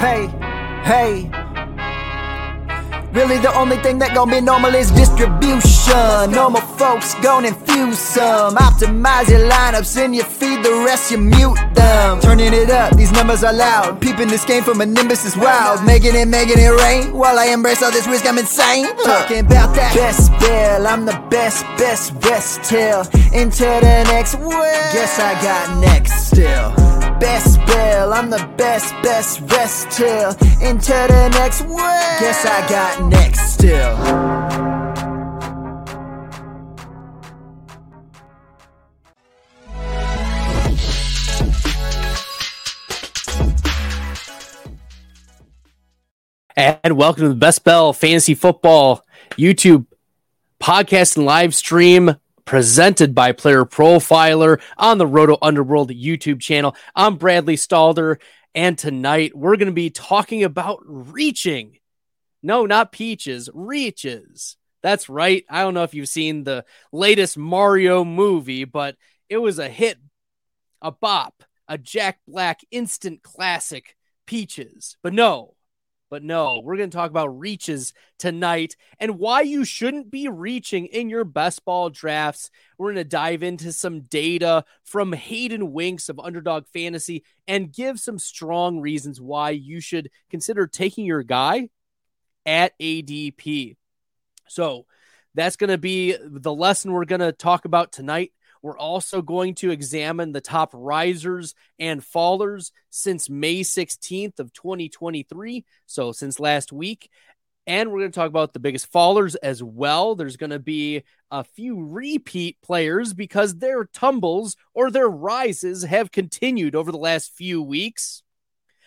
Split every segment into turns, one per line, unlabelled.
Hey, hey. Really, the only thing that gon' be normal is distribution. Normal folks gon' infuse some. Optimize your lineups and you feed the rest, you mute them. Turning it up, these numbers are loud. Peeping this game from a nimbus is wild. Making it, making it rain. While I embrace all this risk, I'm insane. Talking about that best bill. I'm the best, best, best till into the next world. Guess I got next still best bill. I'm the best, best rest till into the next world. Guess I got next still.
And welcome to the Best Ball Fantasy Football YouTube podcast and live stream presented by Player Profiler on the Roto Underworld YouTube channel. I'm Bradley Stalder, and tonight we're going to be talking about reaching. No, not peaches, reaches. That's right. I don't know if you've seen the latest Mario movie, but it was a hit, a bop, a Jack Black instant classic, Peaches. But no, but no, we're going to talk about reaches tonight and why you shouldn't be reaching in your best ball drafts. We're going to dive into some data from Hayden Winks of Underdog Fantasy and give some strong reasons why you should consider taking your guy at ADP. So that's going to be the lesson we're going to talk about tonight. We're also going to examine the top risers and fallers since May 16th of 2023. So since last week. And we're going to talk about the biggest fallers as well. There's going to be a few repeat players because their tumbles or their rises have continued over the last few weeks.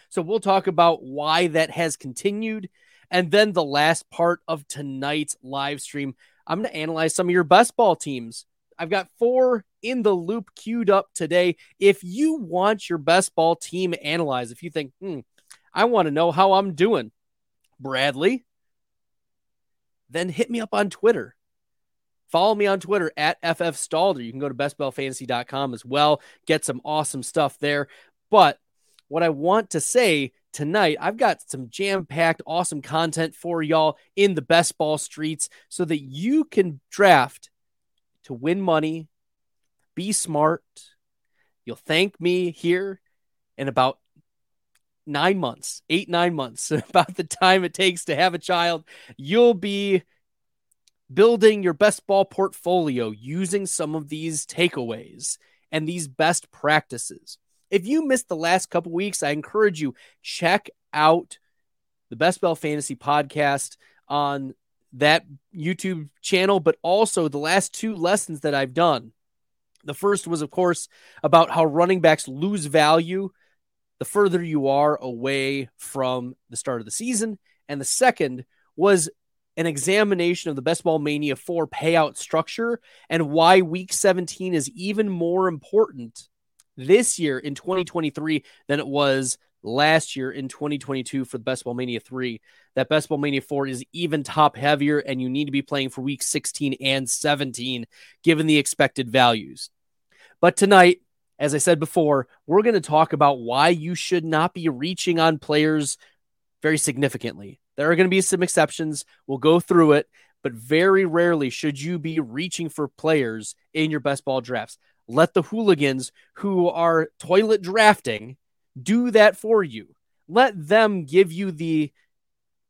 So we'll talk about why that has continued. And then the last part of tonight's live stream, I'm going to analyze some of your best ball teams I've got four in the loop queued up today. If you want your best ball team analyzed, if you think, hmm, I want to know how I'm doing, Bradley, then hit me up on Twitter. Follow me on Twitter at FF Stalder. You can go to bestballfantasy.com as well, get some awesome stuff there. But what I want to say tonight, I've got some jam packed, awesome content for y'all in the best ball streets so that you can draft to win money, be smart. You'll thank me here in about nine months, eight, nine months, about the time it takes to have a child. You'll be building your best ball portfolio using some of these takeaways and these best practices. If you missed the last couple weeks, I encourage you check out the Best Ball Fantasy podcast on that YouTube channel, but also the last two lessons that I've done. The first was, of course, about how running backs lose value the further you are away from the start of the season. And the second was an examination of the Best Ball Mania 4 payout structure and why week 17 is even more important this year in 2023 than it was last year in 2022 for the Best Ball Mania 3. That Best Ball Mania 4 is even top heavier, and you need to be playing for week 16 and 17 given the expected values. But tonight, as I said before, we're going to talk about why you should not be reaching on players very significantly. There are going to be some exceptions. We'll go through it, but very rarely should you be reaching for players in your best ball drafts. Let the hooligans who are toilet drafting do that for you. Let them give you the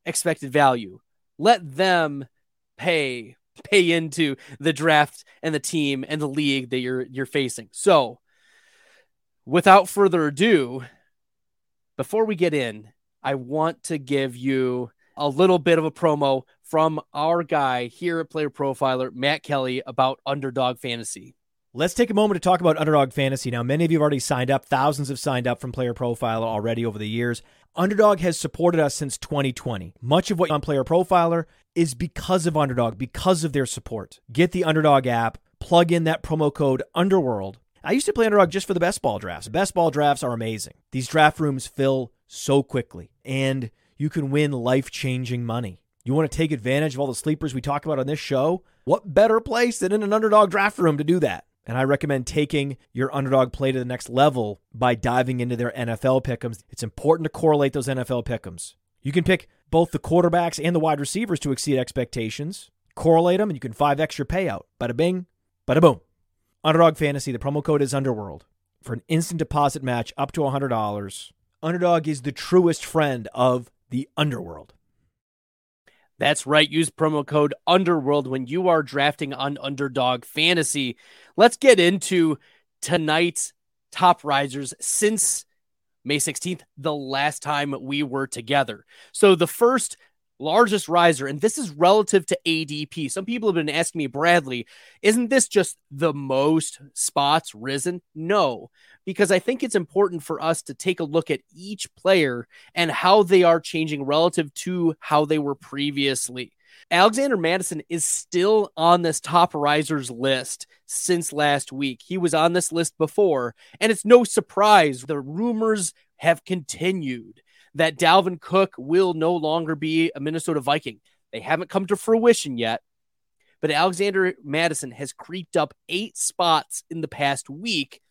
expected value. Let them pay pay into the draft and the team and the league that you're you're facing. So, without further ado, before we get in, I want to give you a little bit of a promo from our guy here at Player Profiler, Matt Kelly, about Underdog Fantasy.
Let's take a moment to talk about Underdog Fantasy. Now, many of you have already signed up. Thousands have signed up from Player Profiler already over the years. Underdog has supported us since 2020. Much of what on Player Profiler is because of Underdog, because of their support. Get the Underdog app, plug in that promo code Underworld. I used to play Underdog just for the best ball drafts. Best ball drafts are amazing. These draft rooms fill so quickly, and you can win life changing money. You want to take advantage of all the sleepers we talk about on this show? What better place than in an Underdog draft room to do that? And I recommend taking your underdog play to the next level by diving into their NFL pickums. It's important to correlate those NFL pickums. You can pick both the quarterbacks and the wide receivers to exceed expectations. Correlate them, and you can 5x your payout. Bada bing, bada boom. Underdog Fantasy, the promo code is Underworld for an instant deposit match up to $100. Underdog is the truest friend of the Underworld.
That's right. Use promo code Underworld when you are drafting on Underdog Fantasy. Let's get into tonight's top risers since May 16th, the last time we were together. So the first largest riser, and this is relative to ADP. Some people have been asking me, Bradley, isn't this just the most spots risen? No, because I think it's important for us to take a look at each player and how they are changing relative to how they were previously. Alexander Mattison is still on this top risers list since last week. He was on this list before, and it's no surprise the rumors have continued that Dalvin Cook will no longer be a Minnesota Viking. They haven't come to fruition yet, but Alexander Mattison has creeped up eight spots in the past week.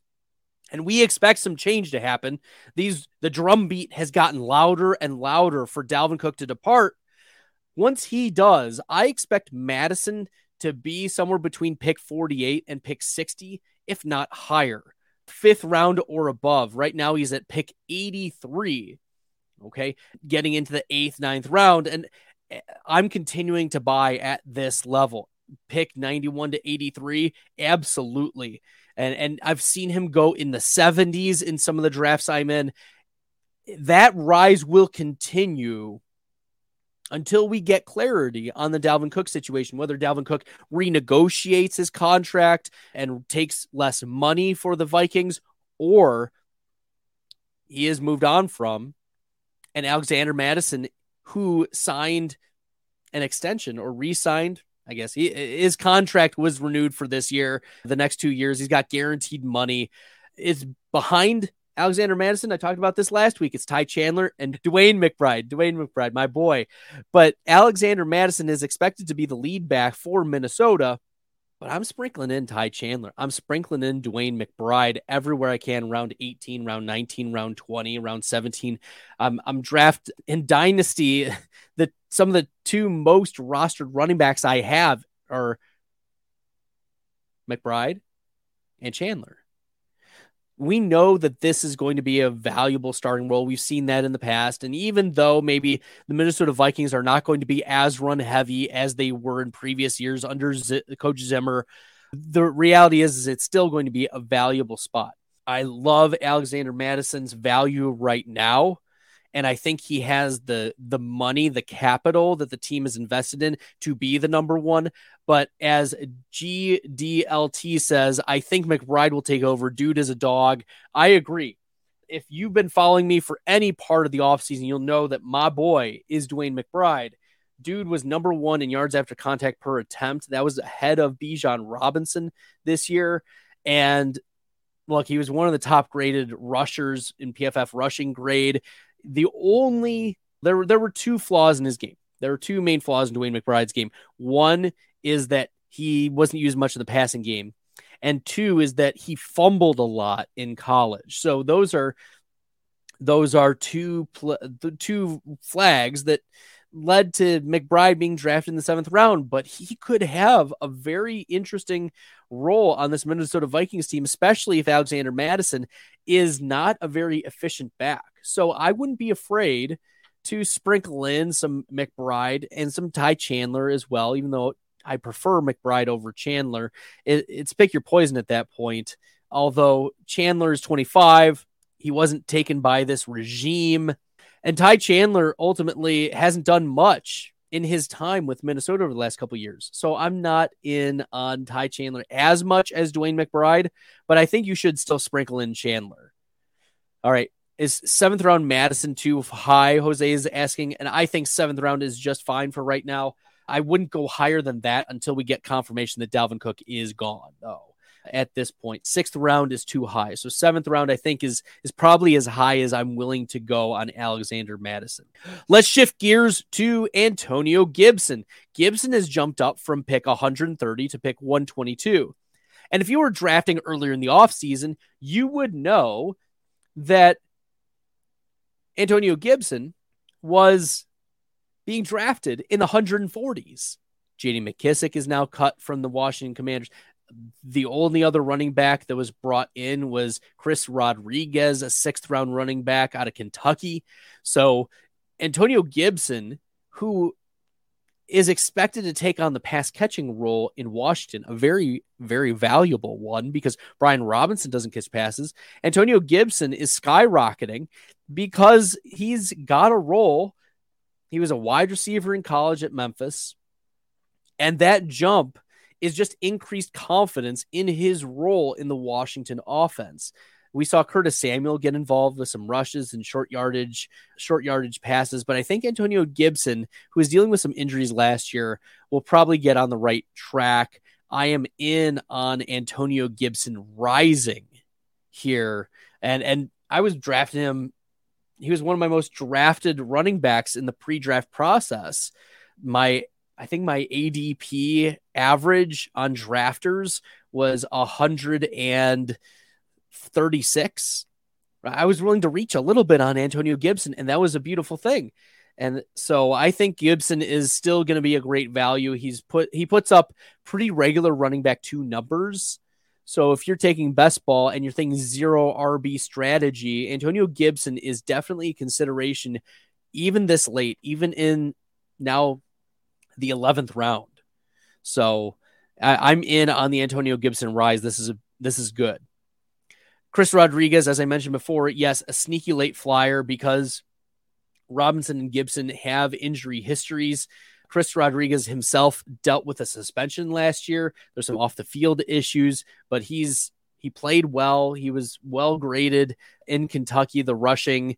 And we expect some change to happen. These the drumbeat has gotten louder and louder for Dalvin Cook to depart. Once he does, I expect Mattison to be somewhere between pick 48 and pick 60, if not higher. Fifth round or above. Right now, he's at pick 83. Okay. Getting into the eighth, ninth round. And eh, I'm continuing to buy at this level. Pick 91 to 83. Absolutely. And and I've seen him go in the 70s in some of the drafts I'm in. That rise will continue until we get clarity on the Dalvin Cook situation, whether Dalvin Cook renegotiates his contract and takes less money for the Vikings or he is moved on from and Alexander Mattison, who signed an extension or re-signed. I guess he, his contract was renewed for this year, the next two years. He's got guaranteed money. It's behind Alexander Mattison. I talked about this last week. It's Ty Chandler and DeWayne McBride. DeWayne McBride, my boy. But Alexander Mattison is expected to be the lead back for Minnesota. But I'm sprinkling in Ty Chandler. I'm sprinkling in DeWayne McBride everywhere I can. Round 18, round 19, round 20, round 17. Um, I'm draft in Dynasty. The some of the two most rostered running backs I have are McBride and Chandler we know that this is going to be a valuable starting role. We've seen that in the past. And even though maybe the Minnesota Vikings are not going to be as run heavy as they were in previous years under Z- Coach Zimmer, the reality is, is it's still going to be a valuable spot. I love Alexander Mattison's value right now and I think he has the the money, the capital that the team is invested in to be the number one. But as GDLT says, I think McBride will take over. Dude is a dog. I agree. If you've been following me for any part of the offseason, you'll know that my boy is DeWayne McBride. Dude was number one in yards after contact per attempt. That was ahead of Bijan Robinson this year. And look, he was one of the top graded rushers in PFF rushing grade the only there were there were two flaws in his game. There were two main flaws in DeWayne McBride's game. One is that he wasn't used much of the passing game, and two is that he fumbled a lot in college. So those are those are two pl- the two flags that led to McBride being drafted in the seventh round, but he could have a very interesting role on this Minnesota Vikings team, especially if Alexander Mattison is not a very efficient back. So I wouldn't be afraid to sprinkle in some McBride and some Ty Chandler as well, even though I prefer McBride over Chandler. It, it's pick your poison at that point. Although Chandler is 25, he wasn't taken by this regime and Ty Chandler ultimately hasn't done much in his time with Minnesota over the last couple years. So I'm not in on Ty Chandler as much as DeWayne McBride, but I think you should still sprinkle in Chandler. All right. Is seventh round Mattison too high? Jose is asking, and I think seventh round is just fine for right now. I wouldn't go higher than that until we get confirmation that Dalvin Cook is gone, though at this point. Sixth round is too high. So seventh round, I think, is is probably as high as I'm willing to go on Alexander Mattison. Let's shift gears to Antonio Gibson. Gibson has jumped up from pick 130 to pick 122. And if you were drafting earlier in the offseason, you would know that Antonio Gibson was being drafted in the 140s. JD McKissic is now cut from the Washington Commanders the only other running back that was brought in was Chris Rodriguez, a sixth round running back out of Kentucky. So Antonio Gibson, who is expected to take on the pass catching role in Washington, a very, very valuable one because Brian Robinson doesn't catch passes. Antonio Gibson is skyrocketing because he's got a role. He was a wide receiver in college at Memphis. And that jump is just increased confidence in his role in the Washington offense. We saw Curtis Samuel get involved with some rushes and short yardage, short yardage passes, but I think Antonio Gibson, who was dealing with some injuries last year, will probably get on the right track. I am in on Antonio Gibson rising here, and and I was drafting him. He was one of my most drafted running backs in the pre-draft process. My I think my ADP average on drafters was a hundred and thirty-six. I was willing to reach a little bit on Antonio Gibson, and that was a beautiful thing. And so I think Gibson is still going to be a great value. He's put he puts up pretty regular running back two numbers. So if you're taking best ball and you're thinking zero RB strategy, Antonio Gibson is definitely a consideration even this late, even in now the 11th round. So I, am in on the Antonio Gibson rise. This is a, this is good. Chris Rodriguez, as I mentioned before, yes, a sneaky late flyer because Robinson and Gibson have injury histories. Chris Rodriguez himself dealt with a suspension last year. There's some off the field issues, but he's he played well. He was well graded in Kentucky. The rushing,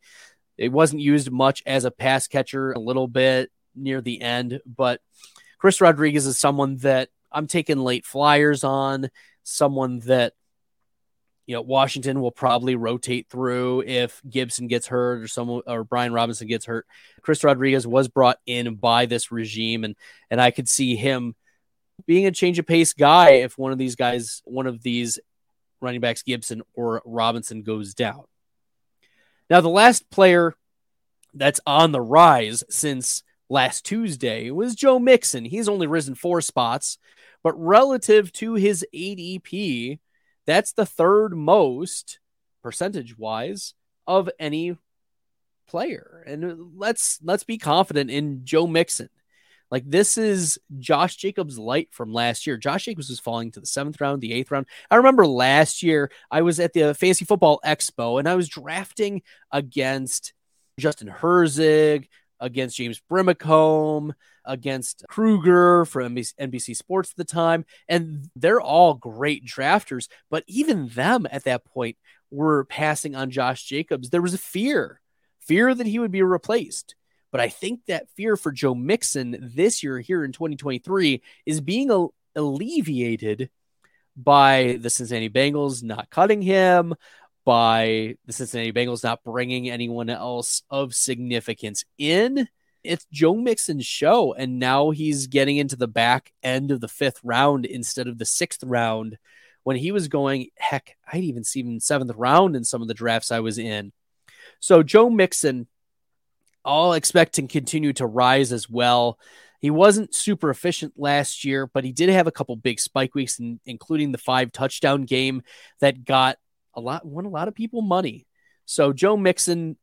it wasn't used much as a pass catcher, a little bit near the end. But Chris Rodriguez is someone that I'm taking late flyers on, someone that you know Washington will probably rotate through if Gibson gets hurt or someone or Brian Robinson gets hurt. Chris Rodriguez was brought in by this regime and and I could see him being a change of pace guy if one of these guys one of these running backs Gibson or Robinson goes down. Now the last player that's on the rise since last Tuesday was Joe Mixon. He's only risen four spots, but relative to his ADP, that's the third most percentage wise of any player. And let's let's be confident in Joe Mixon. Like this is Josh Jacobs light from last year. Josh Jacobs was falling to the seventh round, the eighth round. I remember last year I was at the Fantasy Football Expo and I was drafting against Justin Herzig, against James Brimacombe, against Kruger from NBC Sports at the time. And they're all great drafters. But even them at that point were passing on Josh Jacobs. There was a fear, fear that he would be replaced. But I think that fear for Joe Mixon this year, here in 2023, is being alleviated by the Cincinnati Bengals not cutting him, by the Cincinnati Bengals not bringing anyone else of significance in. It's Joe Mixon's show, and now he's getting into the back end of the fifth round instead of the sixth round. When he was going, heck, I'd even see him seventh round in some of the drafts I was in. So Joe Mixon, I'll expect to continue to rise as well. He wasn't super efficient last year, but he did have a couple big spike weeks, in, including the five touchdown game that got a lot won a lot of people money. So Joe Mixon,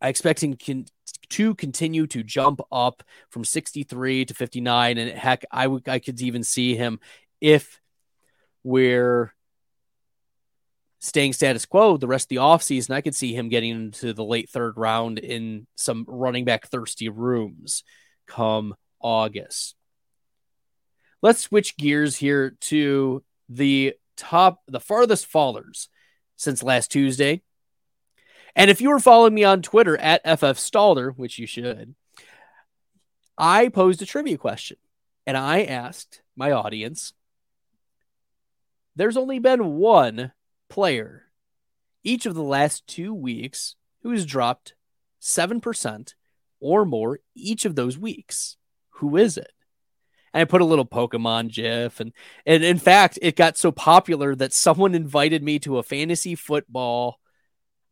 I expect him can, to continue to jump up from 63 to 59, and heck, I would I could even see him if we're staying status quo the rest of the offseason. I could see him getting into the late third round in some running back thirsty rooms come August. Let's switch gears here to the top, the farthest fallers since last Tuesday. And if you were following me on Twitter at FF Stalder, which you should, I posed a trivia question and I asked my audience there's only been one player each of the last two weeks who has dropped 7% or more each of those weeks. Who is it? And I put a little Pokemon GIF. And, and in fact, it got so popular that someone invited me to a fantasy football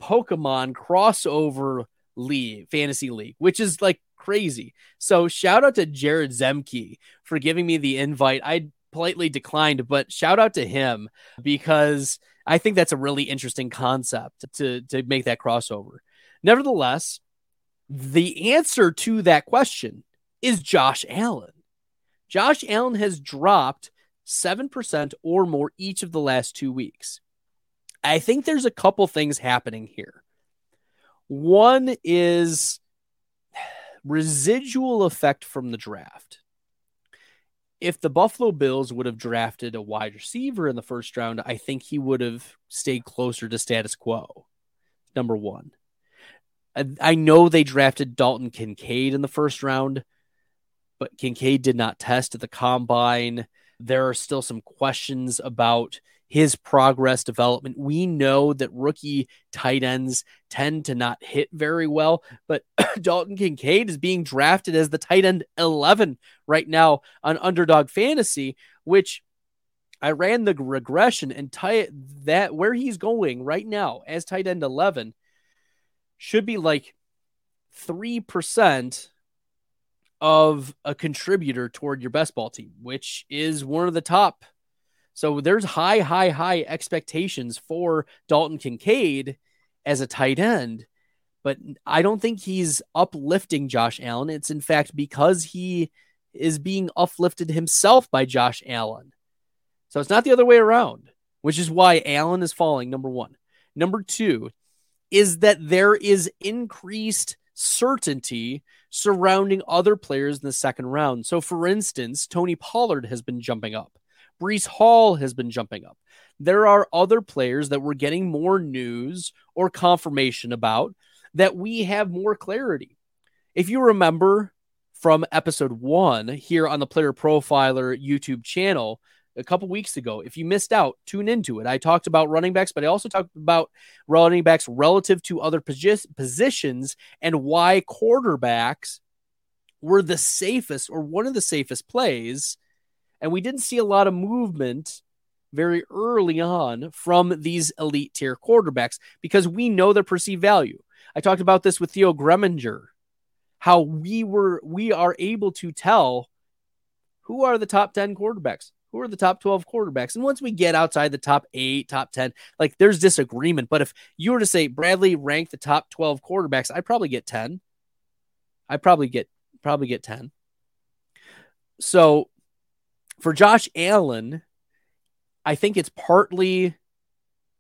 Pokemon crossover league, fantasy league, which is like crazy. So shout out to Jared Zemke for giving me the invite. I politely declined, but shout out to him because I think that's a really interesting concept to, to make that crossover. Nevertheless, the answer to that question is Josh Allen. Josh Allen has dropped 7% or more each of the last two weeks. I think there's a couple things happening here. One is residual effect from the draft. If the Buffalo Bills would have drafted a wide receiver in the first round, I think he would have stayed closer to status quo. Number one. I know they drafted Dalton Kincaid in the first round, but Kincaid did not test at the combine. There are still some questions about his progress development. We know that rookie tight ends tend to not hit very well, but Dalton Kincaid is being drafted as the tight end 11 right now on underdog fantasy, which I ran the regression and tie that where he's going right now as tight end 11 should be like 3% of a contributor toward your best ball team, which is one of the top so there's high, high, high expectations for Dalton Kincaid as a tight end, but I don't think he's uplifting Josh Allen. It's in fact because he is being uplifted himself by Josh Allen. So it's not the other way around, which is why Allen is falling, number one. Number two is that there is increased certainty surrounding other players in the second round. So, for instance, Tony Pollard has been jumping up. Breece Hall has been jumping up. There are other players that we're getting more news or confirmation about that we have more clarity. If you remember from episode one here on the Player Profiler YouTube channel a couple weeks ago, if you missed out, tune into it. I talked about running backs, but I also talked about running backs relative to other positions and why quarterbacks were the safest or one of the safest plays and we didn't see a lot of movement very early on from these elite tier quarterbacks because we know their perceived value. I talked about this with Theo Gremminger, how we were we are able to tell who are the top 10 quarterbacks, who are the top 12 quarterbacks. And once we get outside the top eight, top 10, like there's disagreement. But if you were to say Bradley rank the top 12 quarterbacks, I'd probably get 10. I'd probably get probably get 10. So for Josh Allen, I think it's partly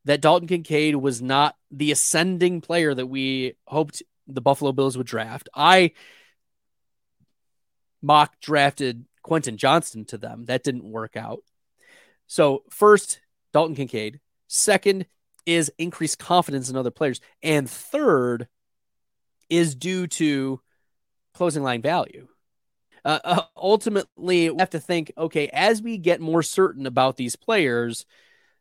that Dalton Kincaid was not the ascending player that we hoped the Buffalo Bills would draft. I mock drafted Quentin Johnston to them. That didn't work out. So, first, Dalton Kincaid. Second is increased confidence in other players. And third is due to closing line value uh, uh, ultimately we have to think okay as we get more certain about these players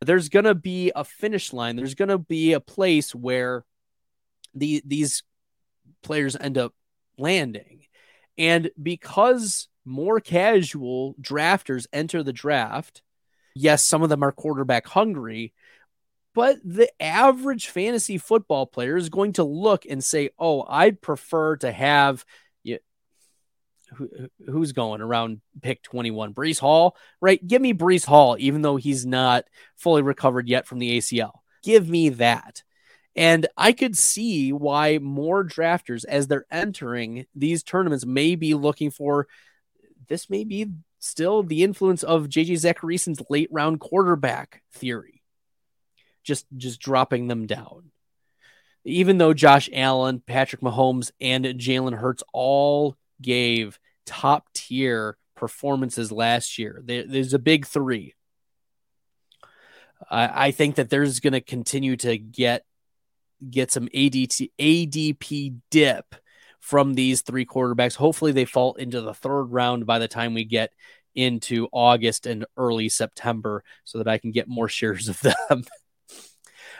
there's going to be a finish line there's going to be a place where the these players end up landing and because more casual drafters enter the draft yes some of them are quarterback hungry but the average fantasy football player is going to look and say oh i'd prefer to have who, who's going around pick 21? Breece Hall, right? Give me Breece Hall, even though he's not fully recovered yet from the ACL. Give me that. And I could see why more drafters, as they're entering these tournaments, may be looking for this, may be still the influence of JJ Zachariason's late round quarterback theory, just just dropping them down. Even though Josh Allen, Patrick Mahomes, and Jalen Hurts all gave top tier performances last year. There, there's a big three. I, I think that there's going to continue to get get some ADT, ADP dip from these three quarterbacks. Hopefully, they fall into the third round by the time we get into August and early September so that I can get more shares of them.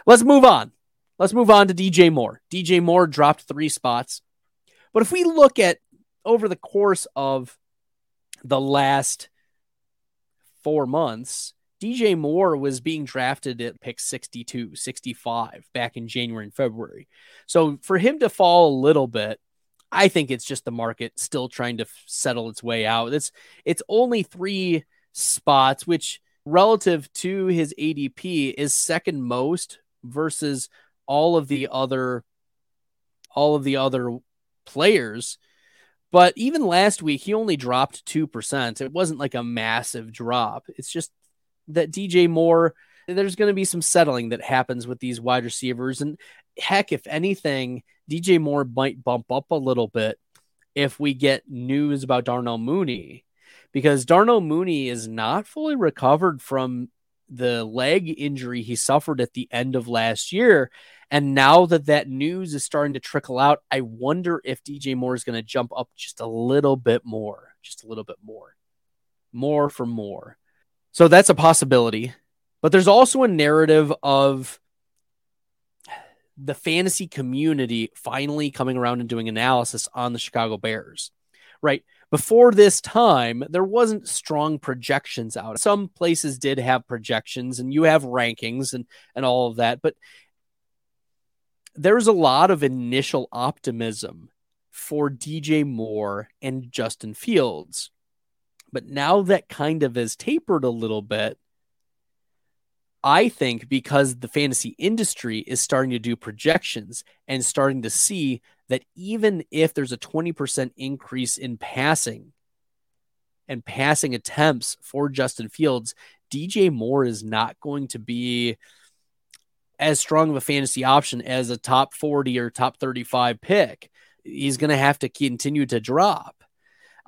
Let's move on. Let's move on to DJ Moore. DJ Moore dropped three spots. But if we look at over the course of the last four months, DJ Moore was being drafted at pick 62, 65 back in January and February. So for him to fall a little bit, I think it's just the market still trying to settle its way out. It's it's only three spots, which relative to his ADP is second most versus all of the other all of the other players. But even last week, he only dropped 2%. It wasn't like a massive drop. It's just that DJ Moore, there's going to be some settling that happens with these wide receivers. And heck, if anything, DJ Moore might bump up a little bit if we get news about Darnell Mooney, because Darnell Mooney is not fully recovered from the leg injury he suffered at the end of last year. And now that that news is starting to trickle out, I wonder if DJ Moore is going to jump up just a little bit more, just a little bit more, more for more. So that's a possibility. But there's also a narrative of the fantasy community finally coming around and doing analysis on the Chicago Bears, right? Before this time, there wasn't strong projections out. Some places did have projections and you have rankings and, and all of that, but there's a lot of initial optimism for DJ Moore and Justin Fields. But now that kind of has tapered a little bit, I think because the fantasy industry is starting to do projections and starting to see that even if there's a 20% increase in passing and passing attempts for Justin Fields, DJ Moore is not going to be as strong of a fantasy option as a top 40 or top 35 pick. He's going to have to continue to drop.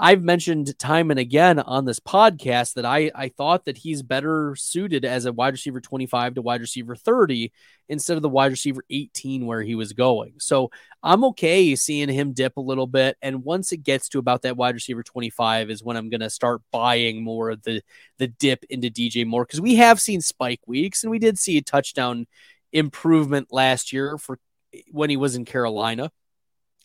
I've mentioned time and again on this podcast that I, I thought that he's better suited as a wide receiver 25 to wide receiver 30 instead of the wide receiver 18 where he was going. So I'm okay seeing him dip a little bit. And once it gets to about that wide receiver 25 is when I'm going to start buying more of the, the dip into DJ Moore because we have seen spike weeks and we did see a touchdown improvement last year for when he was in Carolina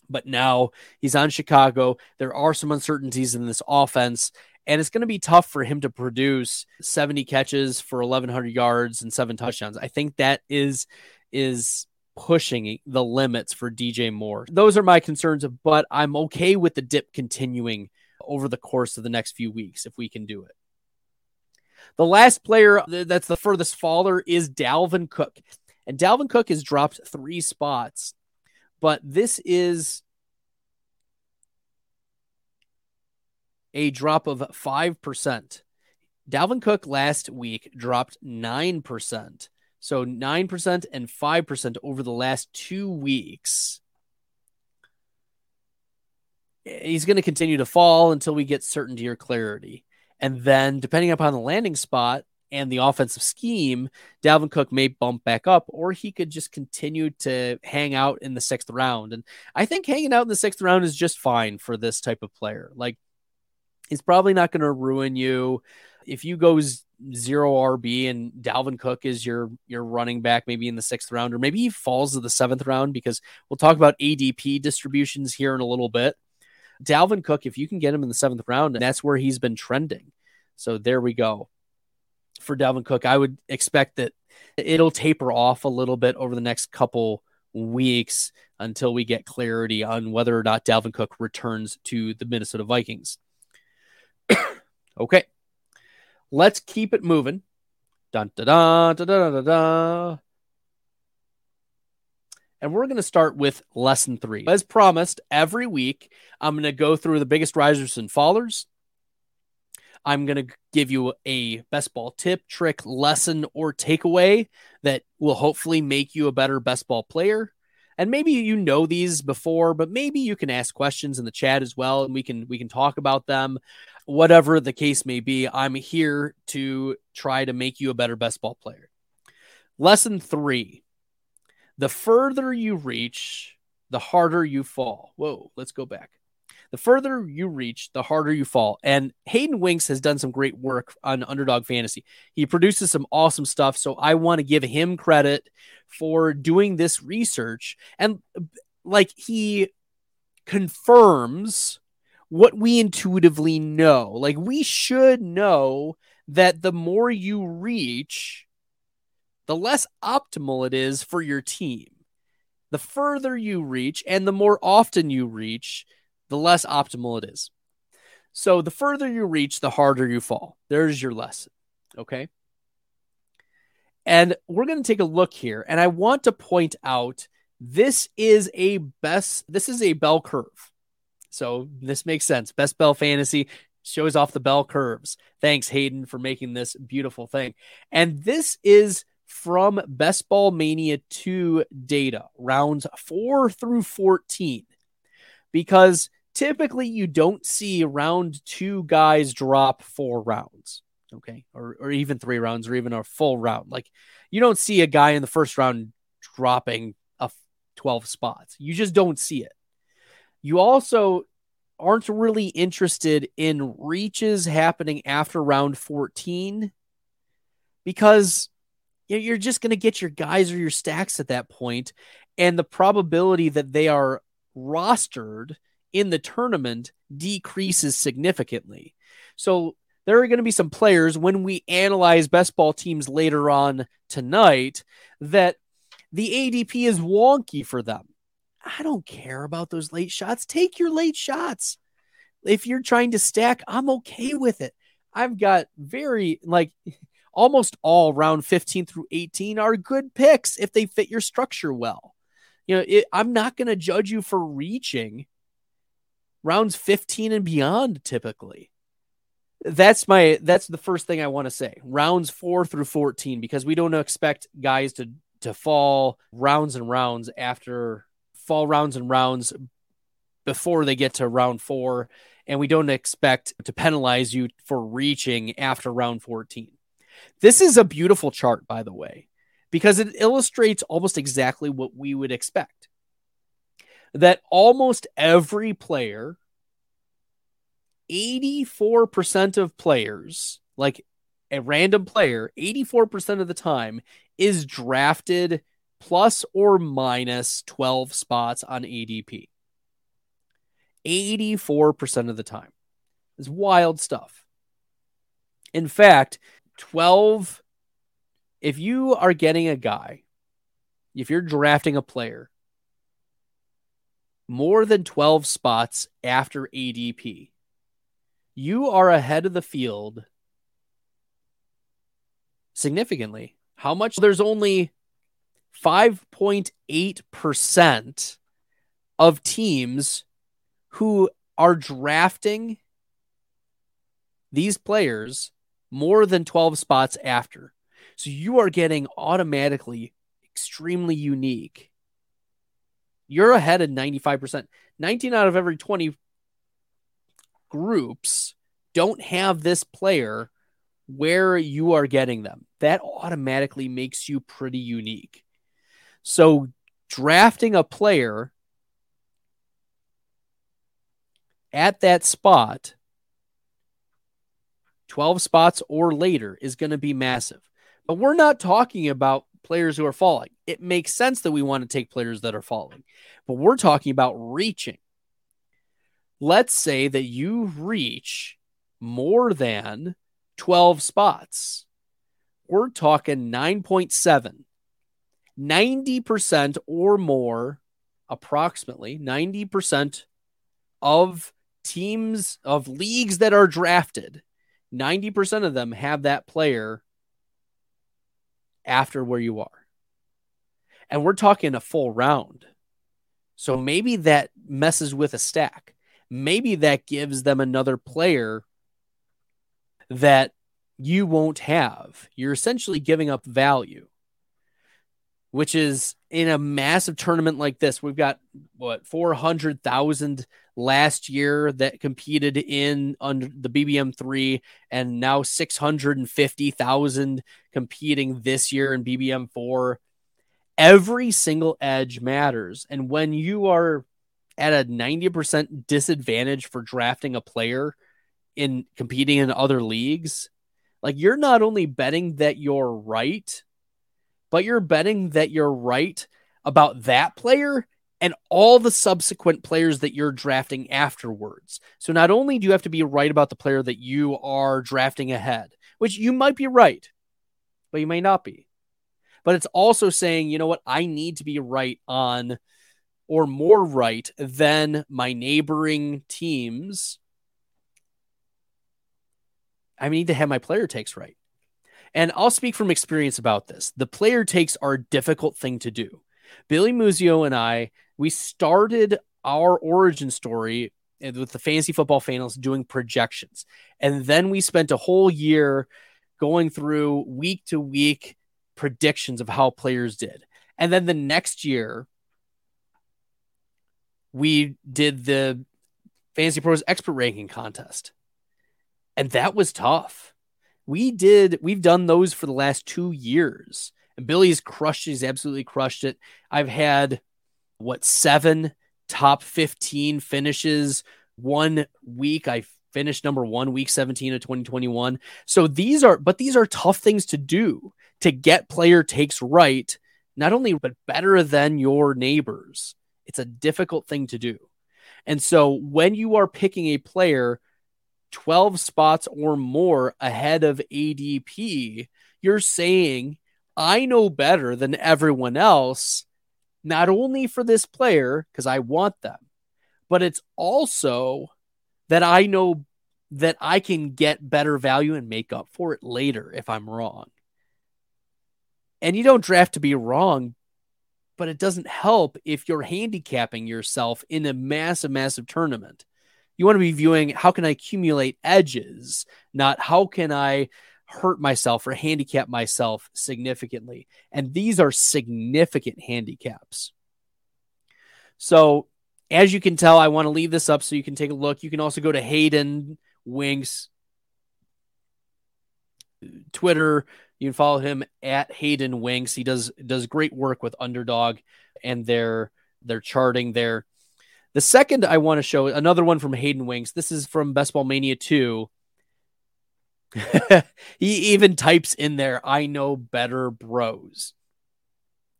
but now he's on Chicago. There are some uncertainties in this offense, and it's going to be tough for him to produce 70 catches for 1100 yards and seven touchdowns. I think that is is pushing the limits for DJ Moore. Those are my concerns, but I'm okay with the dip continuing over the course of the next few weeks if we can do it. The last player that's the furthest faller is Dalvin Cook. And Dalvin Cook has dropped three spots but this is a drop of 5%. Dalvin Cook last week dropped 9%. So 9% and 5% over the last two weeks. He's going to continue to fall until we get certainty or clarity. And then, depending upon the landing spot, and the offensive scheme, Dalvin Cook may bump back up, or he could just continue to hang out in the sixth round. And I think hanging out in the sixth round is just fine for this type of player. Like, he's probably not going to ruin you. If you go zero RB and Dalvin Cook is your your running back, maybe in the sixth round, or maybe he falls to the seventh round, because we'll talk about ADP distributions here in a little bit. Dalvin Cook, if you can get him in the seventh round, that's where he's been trending. So there we go for Dalvin Cook. I would expect that it'll taper off a little bit over the next couple weeks until we get clarity on whether or not Dalvin Cook returns to the Minnesota Vikings. okay. Let's keep it moving. Dun, da, da, da, da, da, da. And we're going to start with lesson three. As promised, every week I'm going to go through the biggest risers and fallers, I'm going to give you a best ball tip, trick, lesson, or takeaway that will hopefully make you a better best ball player. and maybe you know these before, but maybe you can ask questions in the chat as well, and we can we can talk about them. Whatever the case may be, I'm here to try to make you a better best ball player. Lesson three: the further you reach, the harder you fall. Whoa, let's go back. The further you reach, the harder you fall. And Hayden Winks has done some great work on Underdog Fantasy. He produces some awesome stuff. So I want to give him credit for doing this research. And like he confirms what we intuitively know. Like we should know that the more you reach, the less optimal it is for your team. The further you reach and the more often you reach, the less optimal it is. So the further you reach, the harder you fall. There's your lesson. Okay. And we're going to take a look here. And I want to point out this is a best, this is a bell curve. So this makes sense. Best bell fantasy shows off the bell curves. Thanks, Hayden, for making this beautiful thing. And this is from Best Ball Mania 2 data, rounds 4 through 14. Because typically you don't see round two guys drop four rounds, okay, or, or even three rounds, or even a full round. Like you don't see a guy in the first round dropping a 12 spots. You just don't see it. You also aren't really interested in reaches happening after round 14 because you're just going to get your guys or your stacks at that point and the probability that they are rostered in the tournament decreases significantly. So there are going to be some players when we analyze best ball teams later on tonight that the ADP is wonky for them. I don't care about those late shots. Take your late shots. If you're trying to stack, I'm okay with it. I've got very like almost all round 15 through 18 are good picks if they fit your structure well. You know, it, I'm not going to judge you for reaching rounds 15 and beyond typically. That's my that's the first thing i want to say. Rounds 4 through 14 because we don't expect guys to to fall rounds and rounds after fall rounds and rounds before they get to round 4 and we don't expect to penalize you for reaching after round 14 this is a beautiful chart by the way because it illustrates almost exactly what we would expect that almost every player, 84% of players, like a random player, 84% of the time is drafted plus or minus 12 spots on ADP. 84% of the time. It's wild stuff. In fact, 12, if you are getting a guy, if you're drafting a player more than 12 spots after ADP, you are ahead of the field significantly. How much? There's only 5.8% of teams who are drafting these players more than 12 spots after. So you are getting automatically extremely unique you're ahead of 95%. 19 out of every 20 groups don't have this player where you are getting them. That automatically makes you pretty unique. So, drafting a player at that spot, 12 spots or later, is going to be massive. But we're not talking about players who are falling. It makes sense that we want to take players that are falling, but we're talking about reaching. Let's say that you reach more than 12 spots. We're talking 9.7. 90% or more, approximately 90% of teams of leagues that are drafted, 90% of them have that player after where you are. And we're talking a full round. So maybe that messes with a stack. Maybe that gives them another player that you won't have. You're essentially giving up value, which is in a massive tournament like this, we've got what 400,000 last year that competed in under the BBM 3 and now 650,000 competing this year in BBM 4. Every single edge matters. And when you are at a 90% disadvantage for drafting a player in competing in other leagues, like you're not only betting that you're right, but you're betting that you're right about that player and all the subsequent players that you're drafting afterwards. So not only do you have to be right about the player that you are drafting ahead, which you might be right, but you may not be. But it's also saying, you know what, I need to be right on or more right than my neighboring teams. I need to have my player takes right. And I'll speak from experience about this. The player takes are a difficult thing to do. Billy Muzio and I, we started our origin story with the fantasy football finals doing projections. And then we spent a whole year going through week to week predictions of how players did. And then the next year, we did the Fantasy Pros expert ranking contest. And that was tough we did we've done those for the last two years and billy's crushed he's absolutely crushed it i've had what seven top 15 finishes one week? I finished number one week 17 of 2021 so these are but these are tough things to do to get player takes right not only but better than your neighbors. It's a difficult thing to do. And so when you are picking a player 12 spots or more ahead of ADP, you're saying, I know better than everyone else, not only for this player, because I want them, but it's also that I know that I can get better value and make up for it later if I'm wrong. And you don't draft to be wrong, but it doesn't help if you're handicapping yourself in a massive, massive tournament. You want to be viewing how can I accumulate edges, not how can I hurt myself or handicap myself significantly. And these are significant handicaps. So, as you can tell, I want to leave this up so you can take a look. You can also go to Hayden Winks Twitter. You can follow him at Hayden Winks. He does does great work with Underdog and their their charting there. The second I want to show another one from Hayden Winks. This is from Best Ball Mania 2. he even types in there, I know better bros.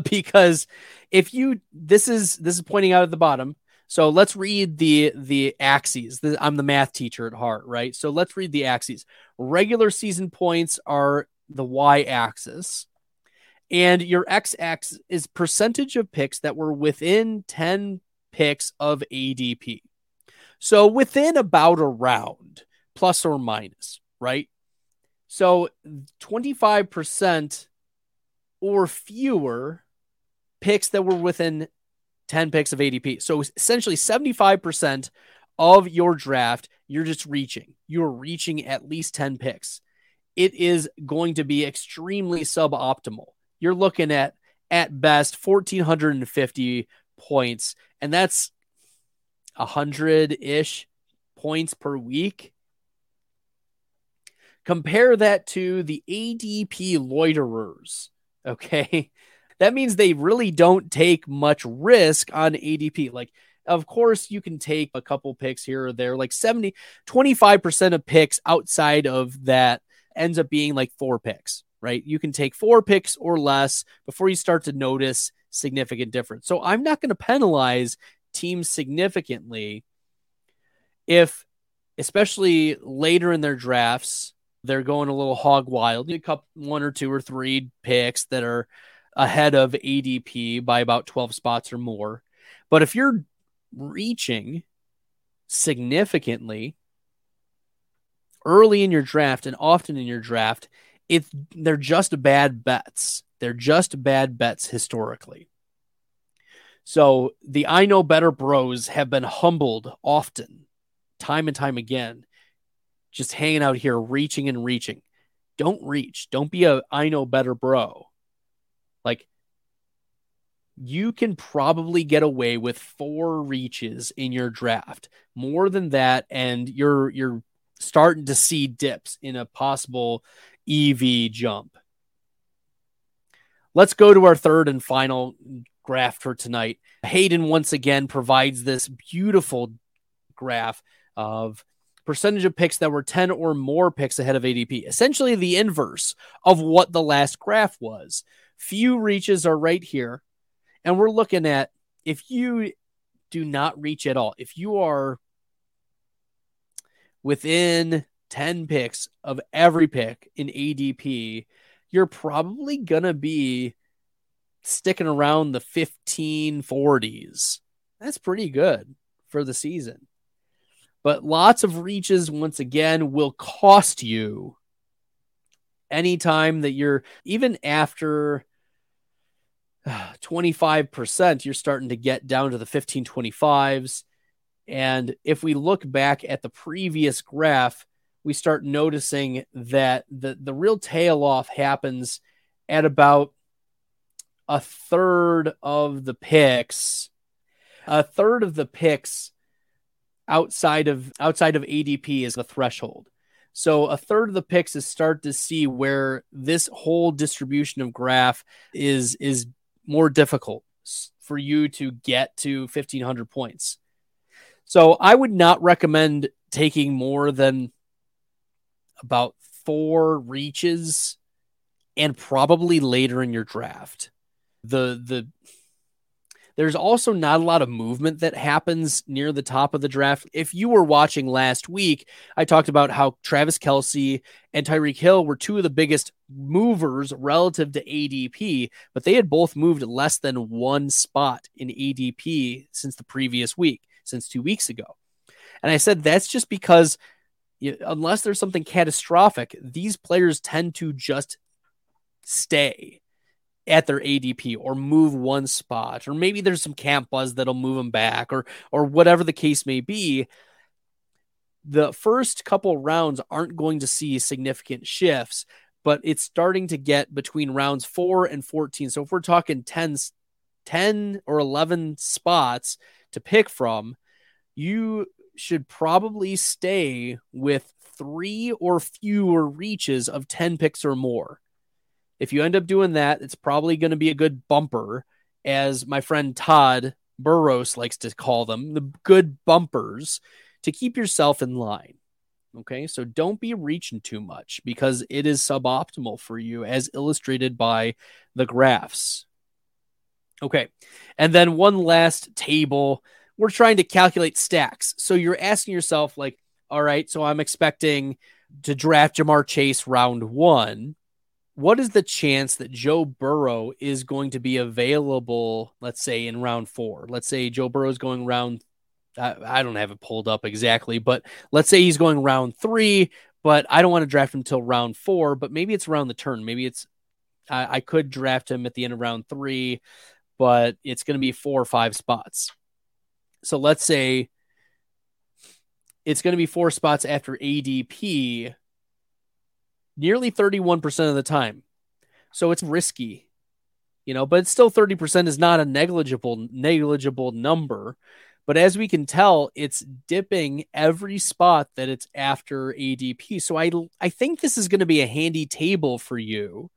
Because if you this is this is pointing out at the bottom. So let's read the the axes. I'm the math teacher at heart, right? So let's read the axes. Regular season points are the y axis. And your x axis is percentage of picks that were within 10 picks of ADP. So within about a round, plus or minus, right? So 25% or fewer picks that were within 10 picks of ADP. So essentially 75% of your draft, you're just reaching. You're reaching at least 10 picks. It is going to be extremely suboptimal. You're looking at at best 1450 points, and that's a hundred ish points per week. Compare that to the ADP loiterers. Okay. That means they really don't take much risk on ADP. Like, of course, you can take a couple picks here or there, like 70, 25% of picks outside of that ends up being like four picks, right? You can take four picks or less before you start to notice significant difference. So I'm not going to penalize teams significantly if, especially later in their drafts, they're going a little hog wild. A couple, one or two or three picks that are ahead of ADP by about 12 spots or more. But if you're reaching significantly early in your draft and often in your draft, if they're just bad bets. They're just bad bets historically. So the I know better bros have been humbled often, time and time again, just hanging out here, reaching and reaching. Don't reach. Don't be a I know better bro. Like you can probably get away with four reaches in your draft. More than that, and you're you're starting to see dips in a possible EV jump. Let's go to our third and final graph for tonight. Hayden once again provides this beautiful graph of percentage of picks that were 10 or more picks ahead of ADP, essentially the inverse of what the last graph was. Few reaches are right here. And we're looking at if you do not reach at all, if you are within 10 picks of every pick in ADP, you're probably going to be sticking around the 1540s. That's pretty good for the season. But lots of reaches, once again, will cost you anytime that you're, even after 25%, you're starting to get down to the 1525s. And if we look back at the previous graph, we start noticing that the, the real tail off happens at about a third of the picks. A third of the picks outside of outside of ADP is the threshold. So a third of the picks is start to see where this whole distribution of graph is is more difficult for you to get to 1500 points. So I would not recommend taking more than about four reaches and probably later in your draft. The the there's also not a lot of movement that happens near the top of the draft. If you were watching last week, I talked about how Travis Kelce and Tyreek Hill were two of the biggest movers relative to ADP, but they had both moved less than one spot in ADP since the previous week, since two weeks ago. And I said that's just because unless there's something catastrophic, these players tend to just stay at their ADP or move one spot, or maybe there's some camp buzz that'll move them back, or or whatever the case may be. The first couple rounds aren't going to see significant shifts, but it's starting to get between rounds four and 14. So if we're talking 10, 10 or 11 spots to pick from, you should probably stay with three or fewer reaches of 10 picks or more. If you end up doing that, it's probably going to be a good bumper, as my friend Todd Burrows likes to call them, the good bumpers to keep yourself in line. Okay, so don't be reaching too much because it is suboptimal for you, as illustrated by the graphs. Okay, and then one last table. We're trying to calculate stacks. So you're asking yourself, like, all right, so I'm expecting to draft Ja'Marr Chase round one what is the chance that Joe Burrow is going to be available, let's say in round four? Let's say Joe Burrow is going round, I, I, don't have it pulled up exactly, but let's say he's going round three, but I don't want to draft him until round four, but maybe it's around the turn. Maybe it's, I, I could draft him at the end of round three, but it's going to be four or five spots. So let's say it's going to be four spots after ADP nearly 31% of the time. So it's risky, you know, but it's still 30% is not a negligible, negligible number. But as we can tell, it's dipping every spot that it's after ADP. So I, I think this is going to be a handy table for you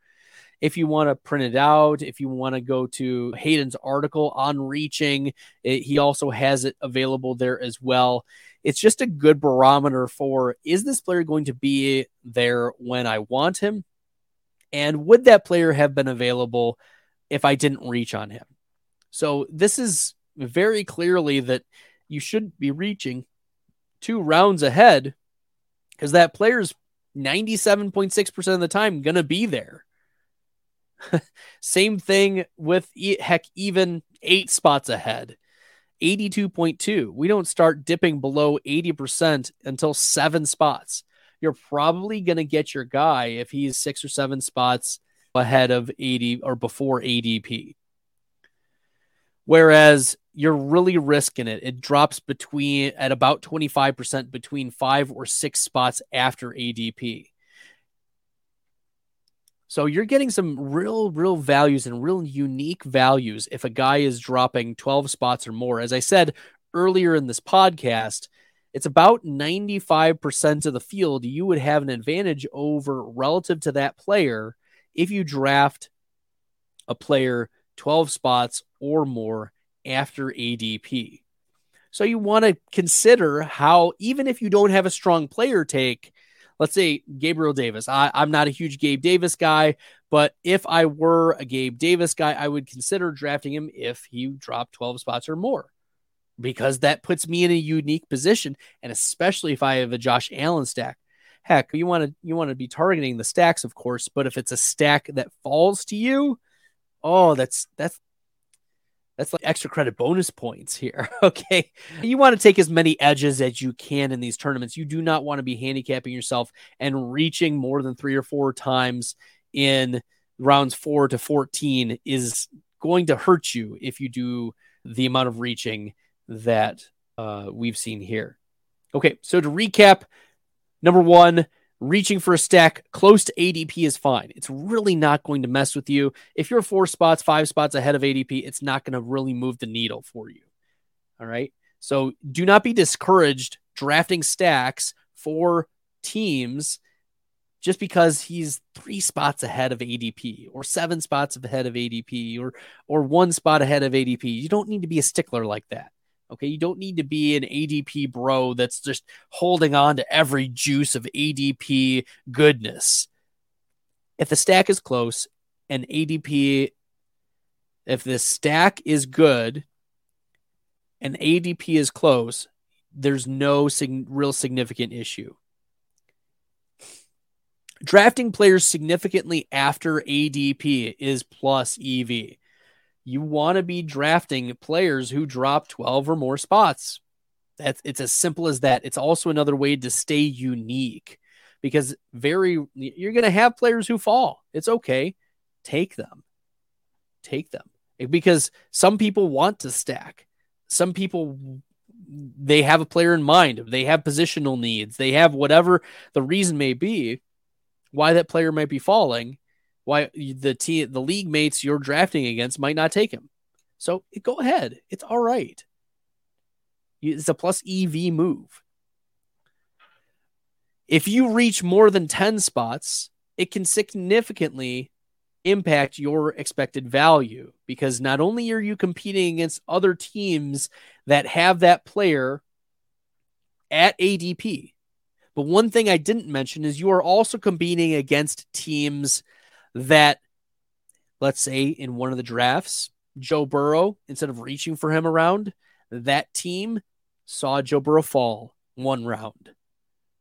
if you want to print it out, if you want to go to Hayden's article on reaching, it, he also has it available there as well it's just a good barometer for is this player going to be there when I want him? And would that player have been available if I didn't reach on him? So this is very clearly that you should be reaching two rounds ahead because that player's 97.6% of the time going to be there. Same thing with heck, even eight spots ahead. 82.2. We don't start dipping below 80% until seven spots. You're probably going to get your guy if he's six or seven spots ahead of 80 or before ADP. Whereas you're really risking it. It drops between at about 25% between five or six spots after ADP. So you're getting some real, real values and real unique values if a guy is dropping 12 spots or more. As I said earlier in this podcast, it's about 95% of the field you would have an advantage over relative to that player if you draft a player 12 spots or more after ADP. So you want to consider how, even if you don't have a strong player take, let's say Gabriel Davis. I, I'm not a huge Gabe Davis guy, but if I were a Gabe Davis guy, I would consider drafting him if he dropped 12 spots or more because that puts me in a unique position. And especially if I have a Josh Allen stack. Heck, you want to you want to be targeting the stacks, of course, but if it's a stack that falls to you, oh, that's that's that's like extra credit bonus points here. okay. You want to take as many edges as you can in these tournaments. You do not want to be handicapping yourself and reaching more than three or four times in rounds four to 14 is going to hurt you if you do the amount of reaching that uh, we've seen here. Okay. So to recap, number one, reaching for a stack close to ADP is fine. It's really not going to mess with you. If you're four spots, five spots ahead of ADP, it's not going to really move the needle for you. All right. So do not be discouraged drafting stacks for teams just because he's three spots ahead of ADP or seven spots ahead of ADP or or one spot ahead of ADP. You don't need to be a stickler like that. Okay, you don't need to be an ADP bro that's just holding on to every juice of ADP goodness. If the stack is close and ADP, if the stack is good and ADP is close, there's no sig- real significant issue. Drafting players significantly after ADP is plus EV you want to be drafting players who drop 12 or more spots. That's it's as simple as that. It's also another way to stay unique because very you're going to have players who fall. It's okay. Take them. Take them. Because some people want to stack. Some people they have a player in mind. They have positional needs. They have whatever the reason may be why that player might be falling why the team, the league mates you're drafting against might not take him. So go ahead. It's all right. It's a plus EV move. If you reach more than 10 spots, it can significantly impact your expected value because not only are you competing against other teams that have that player at ADP, but one thing I didn't mention is you are also competing against teams that, let's say, in one of the drafts, Joe Burrow, instead of reaching for him around, that team saw Joe Burrow fall one round.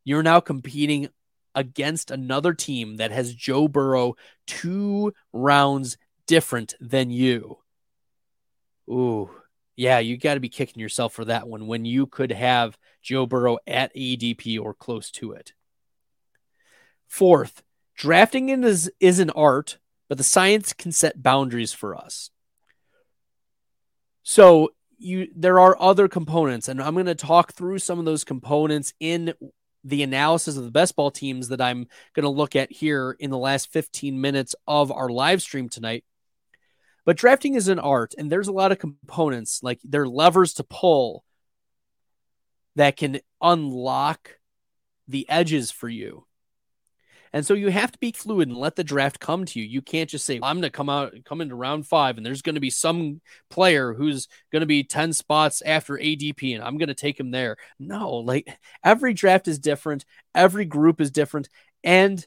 You're now competing against another team that has Joe Burrow two rounds different than you. Ooh, yeah, you got to be kicking yourself for that one when you could have Joe Burrow at ADP or close to it. Fourth, Drafting is, is an art, but the science can set boundaries for us. So you there are other components, and I'm going to talk through some of those components in the analysis of the best ball teams that I'm going to look at here in the last 15 minutes of our live stream tonight. But drafting is an art, and there's a lot of components, like there are levers to pull that can unlock the edges for you. And so you have to be fluid and let the draft come to you. You can't just say, I'm going to come out, come into round five, and there's going to be some player who's going to be 10 spots after ADP, and I'm going to take him there. No, like every draft is different, every group is different. And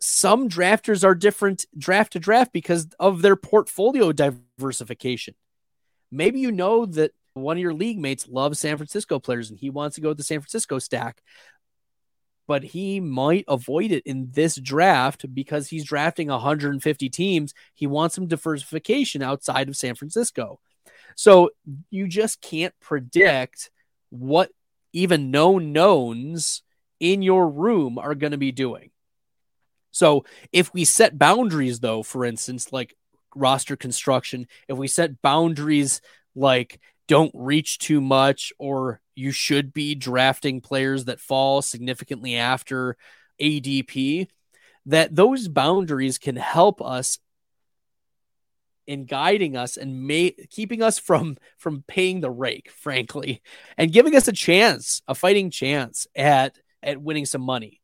some drafters are different draft to draft because of their portfolio diversification. Maybe you know that one of your league mates loves San Francisco players and he wants to go with the San Francisco stack but he might avoid it in this draft because he's drafting 150 teams. He wants some diversification outside of San Francisco. So you just can't predict what even known knowns in your room are going to be doing. So if we set boundaries, though, for instance, like roster construction, if we set boundaries like don't reach too much or you should be drafting players that fall significantly after ADP, that those boundaries can help us in guiding us and keeping us from from paying the rake frankly and giving us a chance a fighting chance at at winning some money.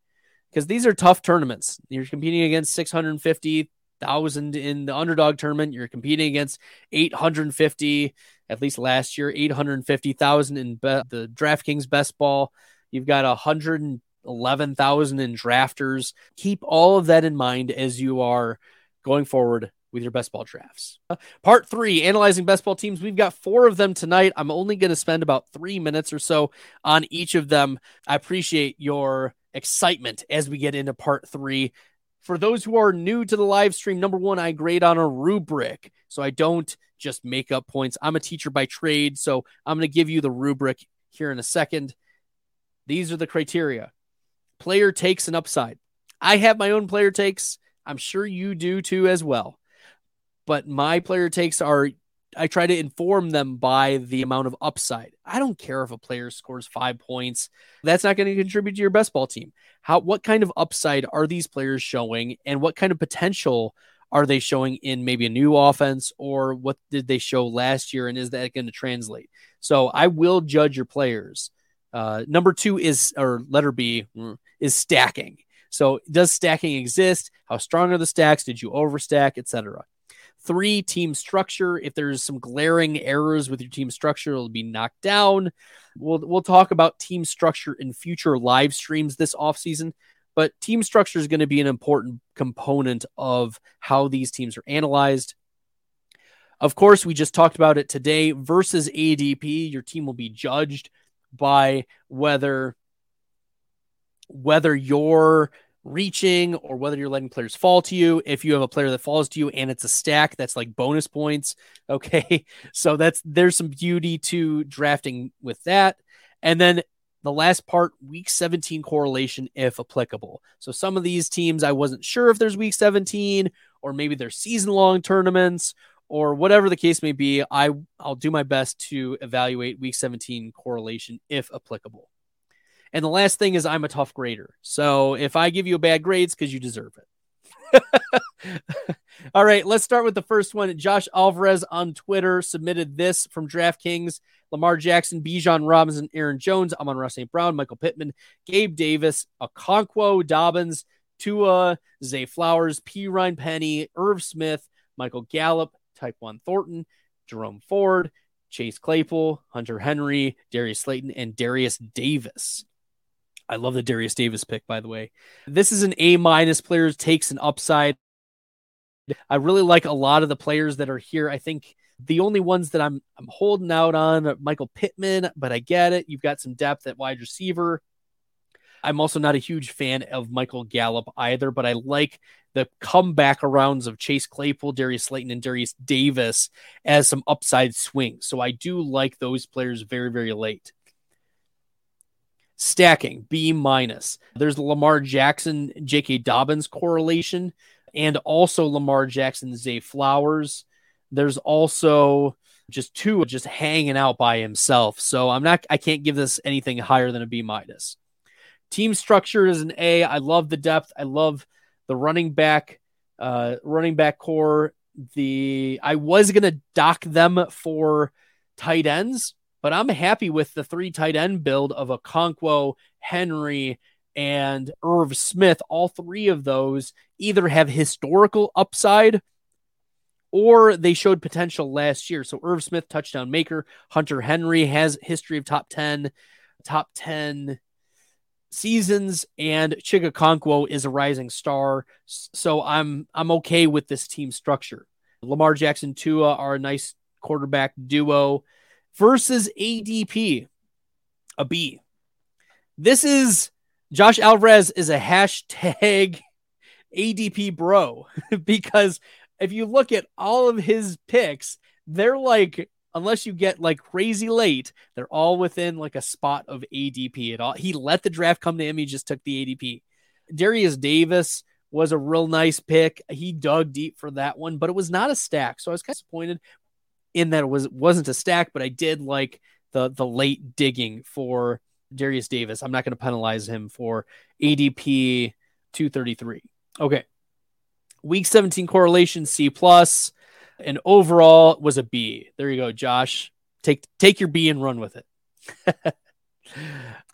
Because these are tough tournaments. You're competing against 650,000 in the underdog tournament. You're competing against 850 at least last year 850,000 in be- the DraftKings best ball you've got 111,000 in drafters keep all of that in mind as you are going forward with your best ball drafts. Part three, analyzing best ball teams. We've got four of them tonight. I'm only going to spend about three minutes or so on each of them. I appreciate your excitement as we get into part three. For those who are new to the live stream, number one, I grade on a rubric. So I don't just make up points. I'm a teacher by trade. So I'm going to give you the rubric here in a second. These are the criteria player takes an upside. I have my own player takes. I'm sure you do too as well but my player takes are I try to inform them by the amount of upside. I don't care if a player scores five points. That's not going to contribute to your best ball team. How what kind of upside are these players showing and what kind of potential are they showing in maybe a new offense or what did they show last year and is that going to translate? So I will judge your players. Uh, number two is or letter B mm, is stacking. So does stacking exist? How strong are the stacks? Did you overstack, etc. Three, team structure. If there's some glaring errors with your team structure, it'll be knocked down. We'll, we'll talk about team structure in future live streams this offseason, but team structure is going to be an important component of how these teams are analyzed. Of course, we just talked about it today versus ADP. Your team will be judged by whether whether you're reaching or whether you're letting players fall to you. If you have a player that falls to you and it's a stack, that's like bonus points. Okay. So that's there's some beauty to drafting with that. And then the last part, week 17 correlation, if applicable. So some of these teams, I wasn't sure if there's week 17 or maybe they're season long tournaments or whatever the case may be. I, I'll do my best to evaluate week 17 correlation if applicable. And the last thing is I'm a tough grader. So if I give you a bad grade, it's because you deserve it. All right, let's start with the first one. Josh Alvarez on Twitter submitted this from DraftKings. Lamar Jackson, Bijan Robinson, Aaron Jones, Amon-Ra St. Brown, Michael Pittman, Gabe Davis, Okonkwo, Dobbins, Tua, Zay Flowers, P. Ryan Penny, Irv Smith, Michael Gallup, Tyquan Thornton, Jerome Ford, Chase Claypool, Hunter Henry, Darius Slayton, and Derius Davis. I love the Derius Davis pick, by the way. This is an A minus players takes an upside. I really like a lot of the players that are here. I think the only ones that I'm I'm holding out on are Michael Pittman, but I get it. You've got some depth at wide receiver. I'm also not a huge fan of Michael Gallup either, but I like the comeback arounds of Chase Claypool, Darius Slayton, and Derius Davis as some upside swings. So I do like those players very, very late. Stacking B minus. There's Lamar Jackson, J.K. Dobbins correlation, and also Lamar Jackson, Zay Flowers. There's also just two just hanging out by himself. So I'm not, I can't give this anything higher than a B minus. Team structure is an A. I love the depth. I love the running back, uh, running back core. The I was gonna dock them for tight ends, but I'm happy with the three tight end build of Okonkwo, Henry, and Irv Smith. All three of those either have historical upside or they showed potential last year. So Irv Smith, touchdown maker. Hunter Henry has history of top 10, top 10 seasons, and Chig Okonkwo is a rising star. So I'm I'm okay with this team structure. Lamar Jackson, Tua are a nice quarterback duo versus ADP, a B. This is Josh Alvarez is a hashtag ADP bro because if you look at all of his picks, they're like, unless you get like crazy late, they're all within like a spot of ADP at all. He let the draft come to him. He just took the ADP. Derius Davis was a real nice pick. He dug deep for that one, but it was not a stack. So I was kind of disappointed in that it was wasn't a stack, but I did like the the late digging for Derius Davis. I'm not going to penalize him for ADP 233. Okay. Week 17 correlation C plus and overall was a B. There you go, Josh. Take take your B and run with it.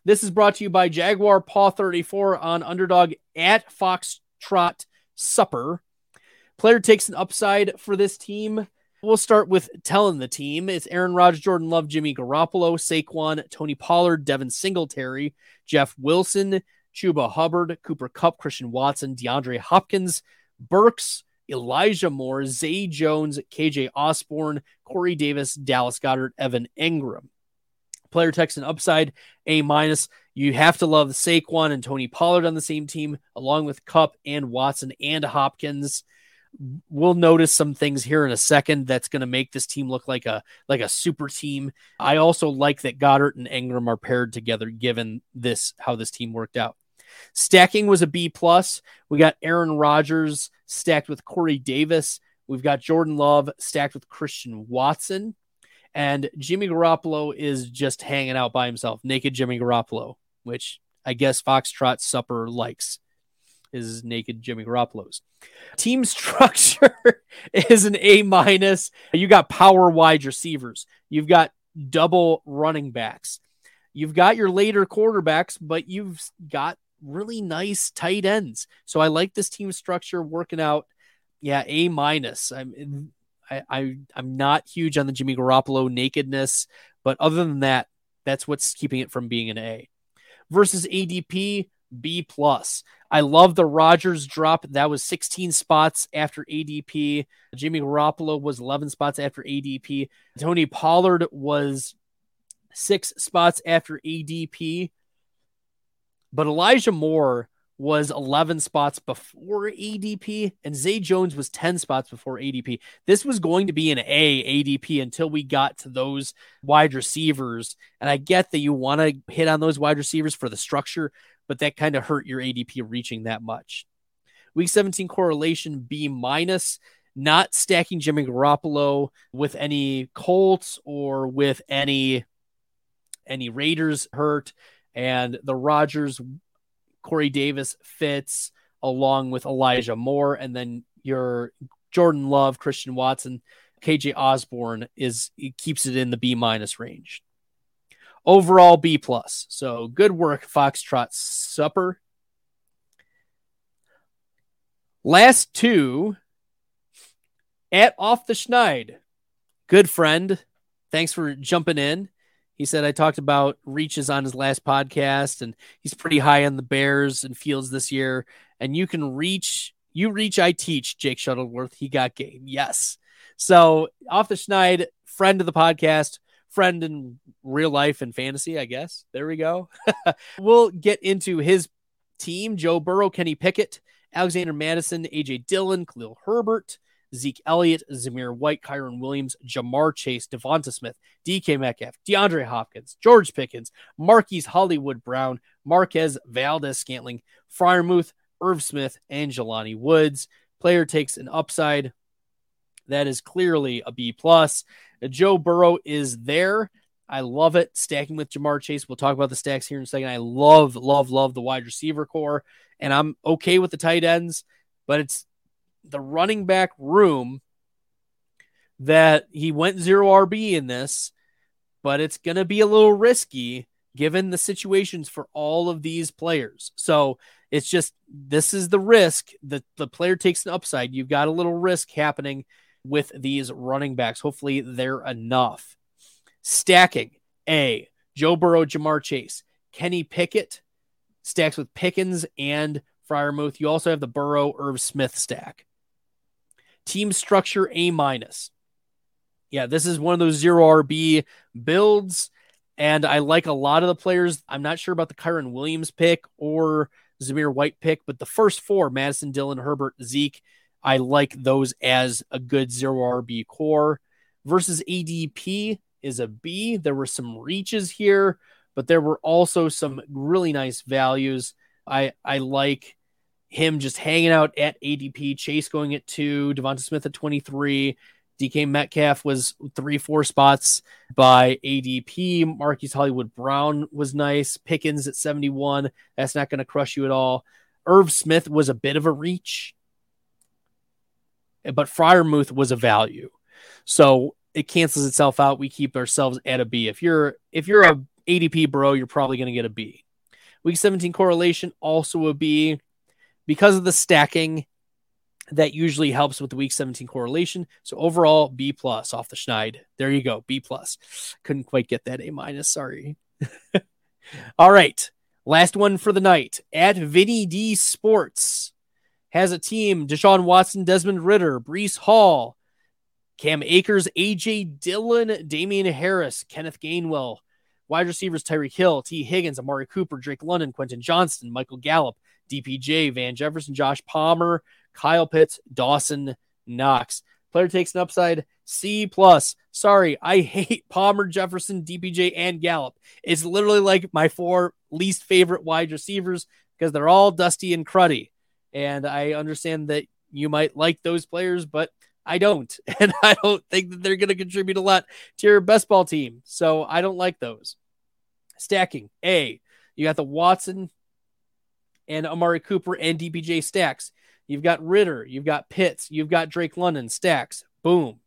this is brought to you by Jaguar Paw 34 on underdog at Foxtrot Supper. Player takes an upside for this team. We'll start with telling the team. It's Aaron Rodgers, Jordan Love, Jimmy Garoppolo, Saquon, Tony Pollard, Devin Singletary, Jeff Wilson, Chuba Hubbard, Cooper Kupp, Christian Watson, DeAndre Hopkins, Burks, Elijah Moore, Zay Jones, KJ Osborn, Corey Davis, Dallas Goedert, Evan Engram. Player text and upside, A minus. You have to love Saquon and Tony Pollard on the same team, along with Kupp and Watson and Hopkins. We'll notice some things here in a second that's going to make this team look like a like a super team. I also like that Goedert and Engram are paired together, given this how this team worked out. Stacking was a B plus. We got Aaron Rodgers stacked with Corey Davis. We've got Jordan Love stacked with Christian Watson. And Jimmy Garoppolo is just hanging out by himself, naked Jimmy Garoppolo, which I guess Foxtrot Supper likes is naked Jimmy Garoppolo's. Team structure is an A minus. You got power wide receivers. You've got double running backs. You've got your later quarterbacks, but you've got really nice tight ends. So I like this team structure working out. Yeah, A minus. I'm I, I I'm not huge on the Jimmy Garoppolo nakedness, but other than that, that's what's keeping it from being an A. Versus ADP, B plus. I love the Rodgers drop. That was 16 spots after ADP. Jimmy Garoppolo was 11 spots after ADP. Tony Pollard was six spots after ADP. But Elijah Moore was 11 spots before ADP, and Zay Jones was 10 spots before ADP. This was going to be an A ADP until we got to those wide receivers. And I get that you want to hit on those wide receivers for the structure, but that kind of hurt your ADP reaching that much. Week 17 correlation B minus, not stacking Jimmy Garoppolo with any Colts or with any any Raiders hurt and the Rodgers, Corey Davis fits along with Elijah Moore, and then your Jordan Love, Christian Watson, KJ Osborn is keeps it in the B minus range. Overall B plus. So good work, Foxtrot Supper. Last two at off the Schneid. Good friend. Thanks for jumping in. He said I talked about reaches on his last podcast, and he's pretty high on the Bears and Fields this year. And you can reach, you reach, I teach. Jake Shuttleworth, he got game. Yes. So off the Schneid, friend of the podcast, friend in real life and fantasy, I guess. There we go. we'll get into his team: Joe Burrow, Kenny Pickett, Alexander Mattison, AJ Dillon, Khalil Herbert. Zeke Elliott, Zamir White, Kyren Williams, Ja'Marr Chase, Devonta Smith, DK Metcalf, DeAndre Hopkins, George Pickens, Marquise Hollywood Brown, Marquez Valdes-Scantling, Freiermuth, Irv Smith, and Jelani Woods. Player takes an upside. That is clearly a B plus. Joe Burrow is there. I love it. Stacking with Ja'Marr Chase. We'll talk about the stacks here in a second. I love, love, love the wide receiver core, and I'm okay with the tight ends, but it's the running back room that he went zero RB in this, but it's going to be a little risky given the situations for all of these players. So it's just this is the risk that the player takes an upside. You've got a little risk happening with these running backs. Hopefully, they're enough. Stacking A, Joe Burrow, Ja'Marr Chase, Kenny Pickett stacks with Pickens and Freiermuth. You also have the Burrow Irv Smith stack. Team structure A minus. Yeah, this is one of those zero RB builds. And I like a lot of the players. I'm not sure about the Kyren Williams pick or Zamir White pick, but the first four Mattison, Dillon, Herbert, Zeke, I like those as a good zero RB core. Versus ADP is a B. There were some reaches here, but there were also some really nice values. I I like him just hanging out at ADP, Chase going at two, Devonta Smith at 23, DK Metcalf was three, four spots by ADP. Marquise Hollywood Brown was nice. Pickens at 71. That's not going to crush you at all. Irv Smith was a bit of a reach, but Freiermuth was a value. So it cancels itself out. We keep ourselves at a B. If you're if you're a ADP bro, you're probably going to get a B. Week 17 correlation also a B because of the stacking that usually helps with the week 17 correlation. So overall, B plus off the Schneid. There you go, B plus. Couldn't quite get that A minus. Sorry. All right, last one for the night at Vinny D Sports has a team: Deshaun Watson, Desmond Ridder, Breece Hall, Cam Akers, AJ Dillon, Damien Harris, Kenneth Gainwell. Wide receivers Tyreek Hill, Tee Higgins, Amari Cooper, Drake London, Quentin Johnston, Michael Gallup, DPJ, Van Jefferson, Josh Palmer, Kyle Pitts, Dawson Knox. Player takes an upside C plus. Sorry, I hate Palmer, Jefferson, DPJ, and Gallup. It's literally like my four least favorite wide receivers because they're all dusty and cruddy. And I understand that you might like those players, but I don't. And I don't think that they're going to contribute a lot to your best ball team. So I don't like those. Stacking A, you got the Watson and Amari Cooper and DPJ stacks. You've got Ridder, you've got Pitts, you've got Drake London stacks. Boom.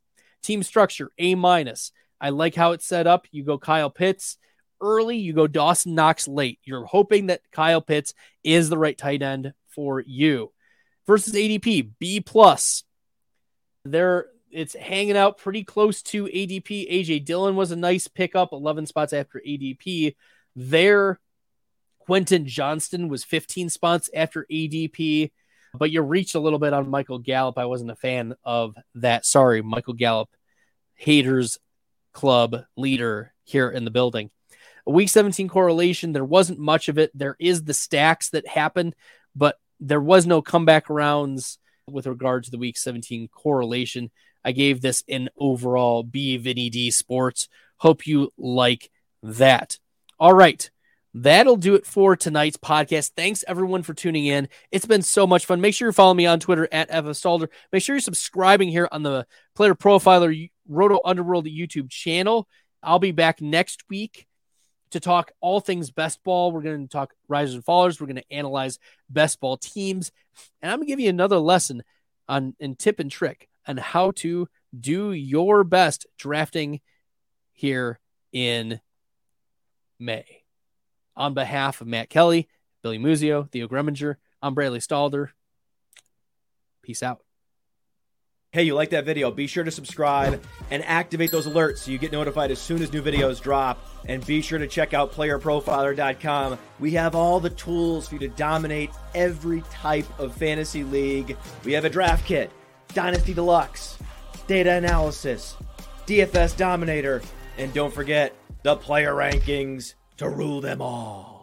Team structure A minus. I like how it's set up. You go Kyle Pitts early, you go Dawson Knox late. You're hoping that Kyle Pitts is the right tight end for you. Versus ADP B plus. There it's hanging out pretty close to ADP. AJ Dillon was a nice pickup, 11 spots after ADP. There, Quentin Johnston was 15 spots after ADP but you reached a little bit on Michael Gallup. I wasn't a fan of that. Sorry, Michael Gallup, haters club leader here in the building. A week 17 correlation, there wasn't much of it. There is the stacks that happened, but there was no comeback rounds with regard to the week 17 correlation. I gave this an overall B Vinny D Sports. Hope you like that. All right. That'll do it for tonight's podcast. Thanks everyone for tuning in. It's been so much fun. Make sure you're following me on Twitter at FFStalder. Make sure you're subscribing here on the Player Profiler Roto Underworld YouTube channel. I'll be back next week to talk all things best ball. We're going to talk risers and fallers. We're going to analyze best ball teams. And I'm going to give you another lesson on and tip and trick on how to do your best drafting here in May. On behalf of Matt Kelly, Billy Muzio, Theo Greminger, I'm Bradley Stalder. Peace out.
Hey, you like that video? Be sure to subscribe and activate those alerts so you get notified as soon as new videos drop. And be sure to check out playerprofiler.com. We have all the tools for you to dominate every type of fantasy league. We have a draft kit, Dynasty Deluxe, data analysis, DFS Dominator, and don't forget the player rankings to rule them all.